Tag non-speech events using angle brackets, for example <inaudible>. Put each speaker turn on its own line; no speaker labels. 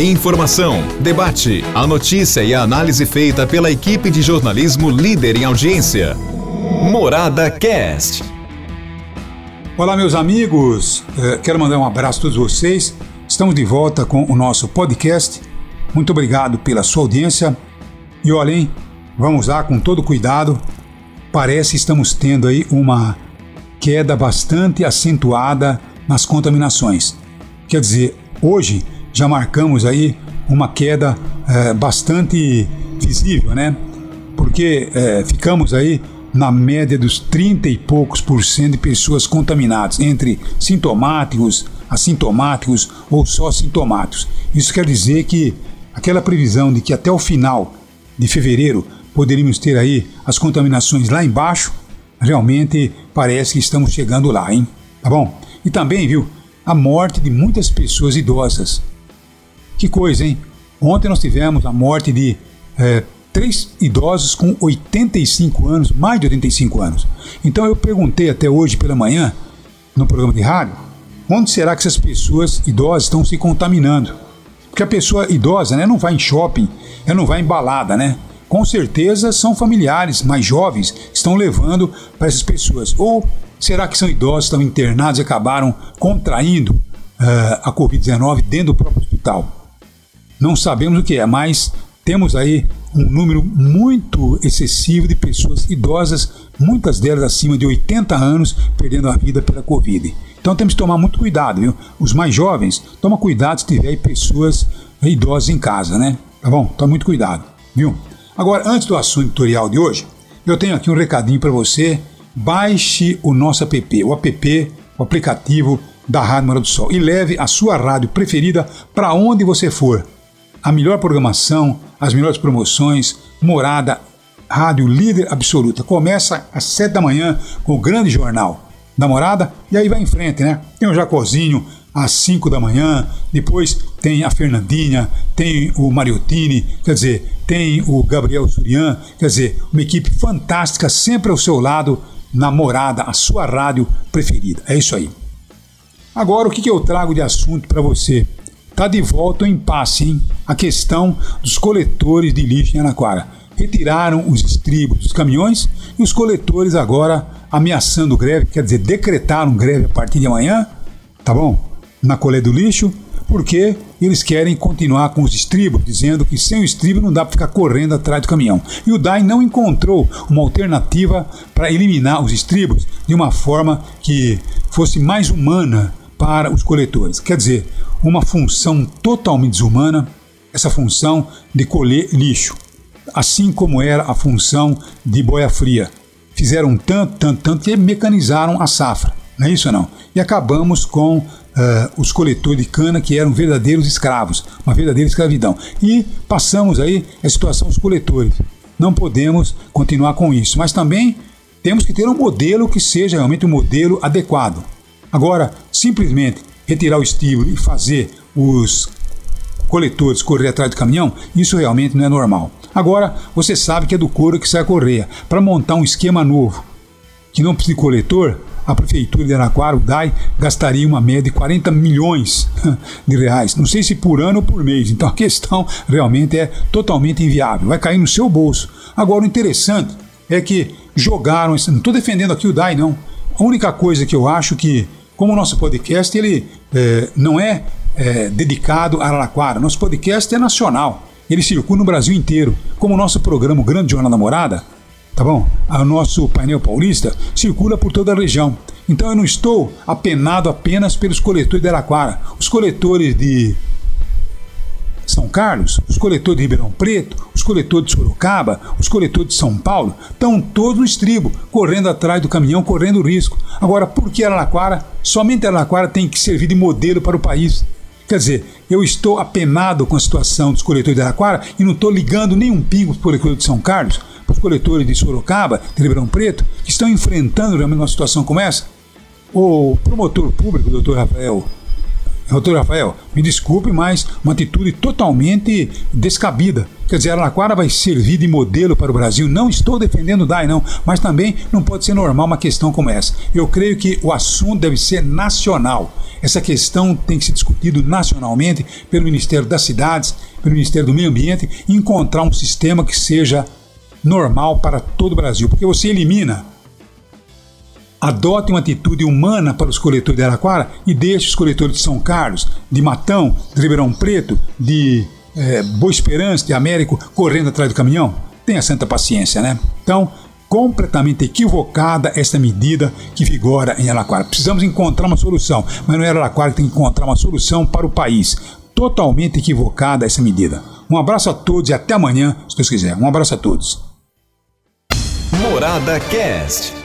Informação, debate, a notícia e a análise feita pela equipe de jornalismo líder em audiência. Morada Cast.
Olá, meus amigos. Eh, quero mandar um abraço a todos vocês. Estamos de volta com o nosso podcast. Muito obrigado pela sua audiência. E olhem, vamos lá com todo cuidado. Parece que estamos tendo aí uma queda bastante acentuada nas contaminações. Quer dizer, hoje já marcamos aí uma queda é, bastante visível, né? Porque é, ficamos aí na média dos 30 e poucos por cento de pessoas contaminadas, entre sintomáticos, assintomáticos ou só sintomáticos. Isso quer dizer que aquela previsão de que até o final de fevereiro poderíamos ter aí as contaminações lá embaixo, realmente parece que estamos chegando lá, hein? Tá bom? E também, viu, a morte de muitas pessoas idosas. Que coisa, hein? Ontem nós tivemos a morte de é, três idosos com 85 anos, mais de 85 anos. Então eu perguntei até hoje pela manhã, no programa de rádio, onde será que essas pessoas idosas estão se contaminando? Porque a pessoa idosa né, não vai em shopping, ela não vai em balada, né? Com certeza são familiares mais jovens que estão levando para essas pessoas. Ou será que são idosos, estão internados e acabaram contraindo uh, a Covid-19 dentro do próprio hospital? Não sabemos o que é, mas temos aí um número muito excessivo de pessoas idosas, muitas delas acima de 80 anos, perdendo a vida pela Covid. Então temos que tomar muito cuidado, viu? Os mais jovens, toma cuidado se tiver pessoas idosas em casa, né? Tá bom? Toma muito cuidado, viu? Agora, antes do assunto tutorial de hoje, eu tenho aqui um recadinho para você. Baixe o nosso app, o app, o aplicativo da Rádio Mora do Sol e leve a sua rádio preferida para onde você for a melhor programação, as melhores promoções, morada, rádio líder absoluta. Começa às 7 da manhã com o grande jornal da morada e aí vai em frente, né? Tem o Jacozinho às 5 da manhã, depois tem a Fernandinha, tem o Mariottini, quer dizer, tem o Gabriel Surian, quer dizer, uma equipe fantástica sempre ao seu lado na morada, a sua rádio preferida. É isso aí. Agora, o que eu trago de assunto para você? Está de volta o impasse, hein? A questão dos coletores de lixo em Anaquara. Retiraram os estribos dos caminhões e os coletores agora ameaçando greve, quer dizer, decretaram greve a partir de amanhã, tá bom? Na coleta do lixo, porque eles querem continuar com os estribos, dizendo que sem o estribo não dá para ficar correndo atrás do caminhão. E o DAI não encontrou uma alternativa para eliminar os estribos de uma forma que fosse mais humana para os coletores. Quer dizer, uma função totalmente desumana, essa função de colher lixo, assim como era a função de boia fria. Fizeram tanto, tanto, tanto que mecanizaram a safra, não é isso ou não? E acabamos com uh, os coletores de cana que eram verdadeiros escravos, uma verdadeira escravidão. E passamos aí a situação dos coletores. Não podemos continuar com isso, mas também temos que ter um modelo que seja realmente um modelo adequado. Agora, simplesmente retirar o estímulo e fazer os coletores correr atrás do caminhão, isso realmente não é normal. Agora, você sabe que é do couro que sai a correia. Para montar um esquema novo, que não precisa de coletor, a prefeitura de Araquara, o DAI, gastaria uma média de 40 milhões <laughs> de reais. Não sei se por ano ou por mês. Então a questão realmente é totalmente inviável. Vai cair no seu bolso. Agora, o interessante é que jogaram. Não estou defendendo aqui o DAI, não. A única coisa que eu acho que como o nosso podcast ele é, não é, é, dedicado a Araraquara, nosso podcast é nacional. Ele circula no Brasil inteiro. Como o nosso programa o Grande Jornal da Morada, tá bom? O nosso painel paulista circula por toda a região. Então eu não estou apenado apenas pelos coletores de Araraquara. Os coletores de são Carlos, os coletores de Ribeirão Preto, os coletores de Sorocaba, os coletores de São Paulo, estão todos no estribo, correndo atrás do caminhão, correndo risco. Agora, por que Araraquara? Somente Araraquara tem que servir de modelo para o país. Quer dizer, eu estou apenado com a situação dos coletores de Araraquara e não estou ligando nenhum pingo para os coletores de São Carlos, para os coletores de Sorocaba, de Ribeirão Preto, que estão enfrentando realmente uma situação como essa. O promotor público, doutor Rafael Doutor Rafael, me desculpe, mas uma atitude totalmente descabida. Quer dizer, Araraquara vai servir de modelo para o Brasil. Não estou defendendo o DAI, não, mas também não pode ser normal uma questão como essa. Eu creio que o assunto deve ser nacional. Essa questão tem que ser discutido nacionalmente pelo Ministério das Cidades, pelo Ministério do Meio Ambiente e encontrar um sistema que seja normal para todo o Brasil, porque você elimina adote uma atitude humana para os coletores de Araquara e deixe os coletores de São Carlos, de Matão, de Ribeirão Preto, de é, Boa Esperança, de Américo, correndo atrás do caminhão? Tenha santa paciência, né? Então, completamente equivocada essa medida que vigora em Araquara. Precisamos encontrar uma solução, mas não é Araquara que tem que encontrar uma solução para o país. Totalmente equivocada essa medida. Um abraço a todos e até amanhã, se Deus quiser. Um abraço a todos.
Morada Cast